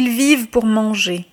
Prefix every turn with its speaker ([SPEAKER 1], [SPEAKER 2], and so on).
[SPEAKER 1] Ils vivent pour manger.